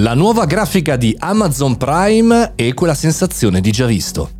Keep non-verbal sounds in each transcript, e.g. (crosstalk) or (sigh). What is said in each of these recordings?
La nuova grafica di Amazon Prime e quella sensazione di già visto.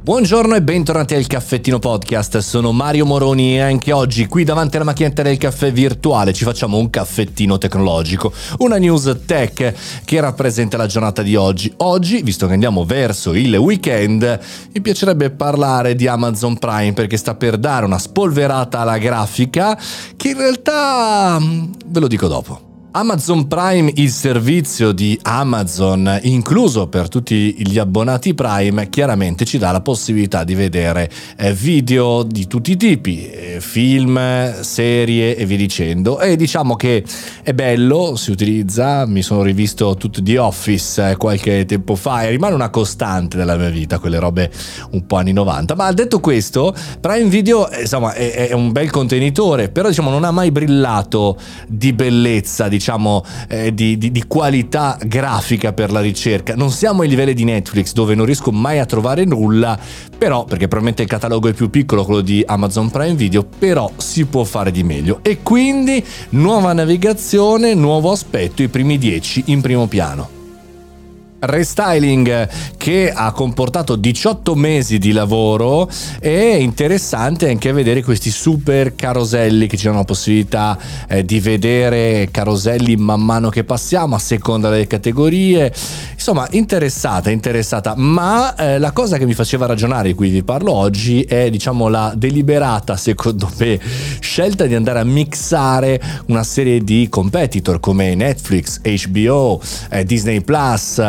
Buongiorno e bentornati al Caffettino Podcast, sono Mario Moroni e anche oggi qui davanti alla macchinetta del caffè virtuale ci facciamo un caffettino tecnologico, una news tech che rappresenta la giornata di oggi. Oggi, visto che andiamo verso il weekend, mi piacerebbe parlare di Amazon Prime perché sta per dare una spolverata alla grafica che in realtà ve lo dico dopo. Amazon Prime, il servizio di Amazon, incluso per tutti gli abbonati Prime, chiaramente ci dà la possibilità di vedere eh, video di tutti i tipi, eh, film, serie e via dicendo. E diciamo che è bello, si utilizza, mi sono rivisto tutto The Office eh, qualche tempo fa e rimane una costante nella mia vita, quelle robe un po' anni 90. Ma detto questo, Prime Video insomma è, è un bel contenitore, però diciamo non ha mai brillato di bellezza, diciamo diciamo eh, di, di, di, qualità grafica per la ricerca. Non siamo ai livelli di Netflix dove non riesco mai a trovare nulla, però perché probabilmente il catalogo è più piccolo quello di Amazon Prime Video, però si può fare di meglio. E quindi nuova navigazione, nuovo aspetto, i primi 10 in primo piano restyling che ha comportato 18 mesi di lavoro. È interessante anche vedere questi super caroselli che ci danno la possibilità eh, di vedere caroselli man mano che passiamo a seconda delle categorie insomma interessata interessata ma eh, la cosa che mi faceva ragionare di cui vi parlo oggi è diciamo la deliberata secondo me scelta di andare a mixare una serie di competitor come Netflix, HBO, eh, Disney Plus.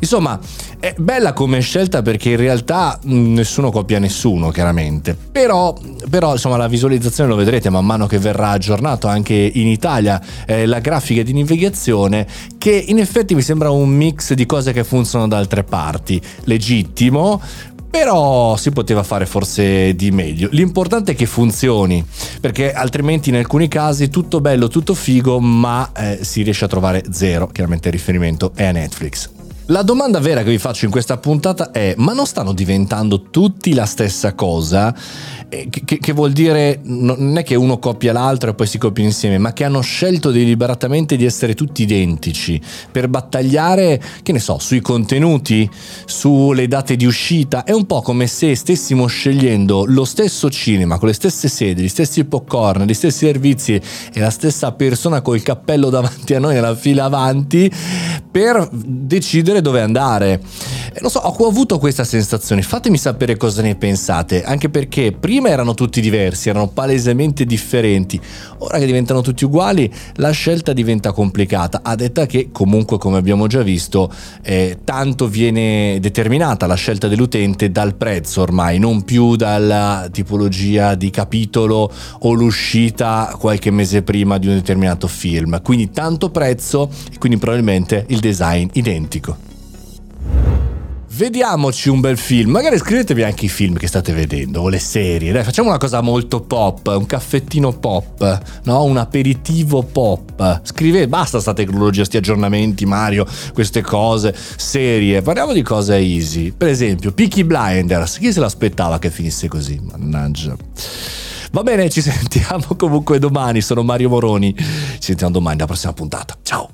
Insomma, è bella come scelta perché in realtà nessuno copia nessuno, chiaramente. Però, però insomma, la visualizzazione lo vedrete man mano che verrà aggiornato anche in Italia eh, la grafica di navigazione, che in effetti mi sembra un mix di cose che funzionano da altre parti. Legittimo, però si poteva fare forse di meglio. L'importante è che funzioni, perché altrimenti in alcuni casi tutto bello, tutto figo, ma eh, si riesce a trovare zero. Chiaramente il riferimento è a Netflix. La domanda vera che vi faccio in questa puntata è: ma non stanno diventando tutti la stessa cosa? Che, che, vuol dire non è che uno copia l'altro e poi si copia insieme, ma che hanno scelto deliberatamente di essere tutti identici per battagliare, che ne so, sui contenuti, sulle date di uscita. È un po' come se stessimo scegliendo lo stesso cinema con le stesse sedi, gli stessi popcorn, gli stessi servizi e la stessa persona col cappello davanti a noi nella fila avanti per decidere dove andare. Non so, ho avuto questa sensazione. Fatemi sapere cosa ne pensate, anche perché prima erano tutti diversi, erano palesemente differenti. Ora che diventano tutti uguali, la scelta diventa complicata. A detta che, comunque, come abbiamo già visto, eh, tanto viene determinata la scelta dell'utente dal prezzo ormai, non più dalla tipologia di capitolo o l'uscita qualche mese prima di un determinato film. Quindi tanto prezzo e quindi probabilmente il design identico. Vediamoci un bel film, magari scrivetevi anche i film che state vedendo o le serie, dai facciamo una cosa molto pop, un caffettino pop, no? un aperitivo pop, scrivete, basta sta tecnologia, sti aggiornamenti Mario, queste cose, serie, parliamo di cose easy, per esempio Peaky Blinders, chi se l'aspettava che finisse così, mannaggia. Va bene, ci (laughs) sentiamo comunque domani, sono Mario Moroni, ci sentiamo domani, alla prossima puntata, ciao!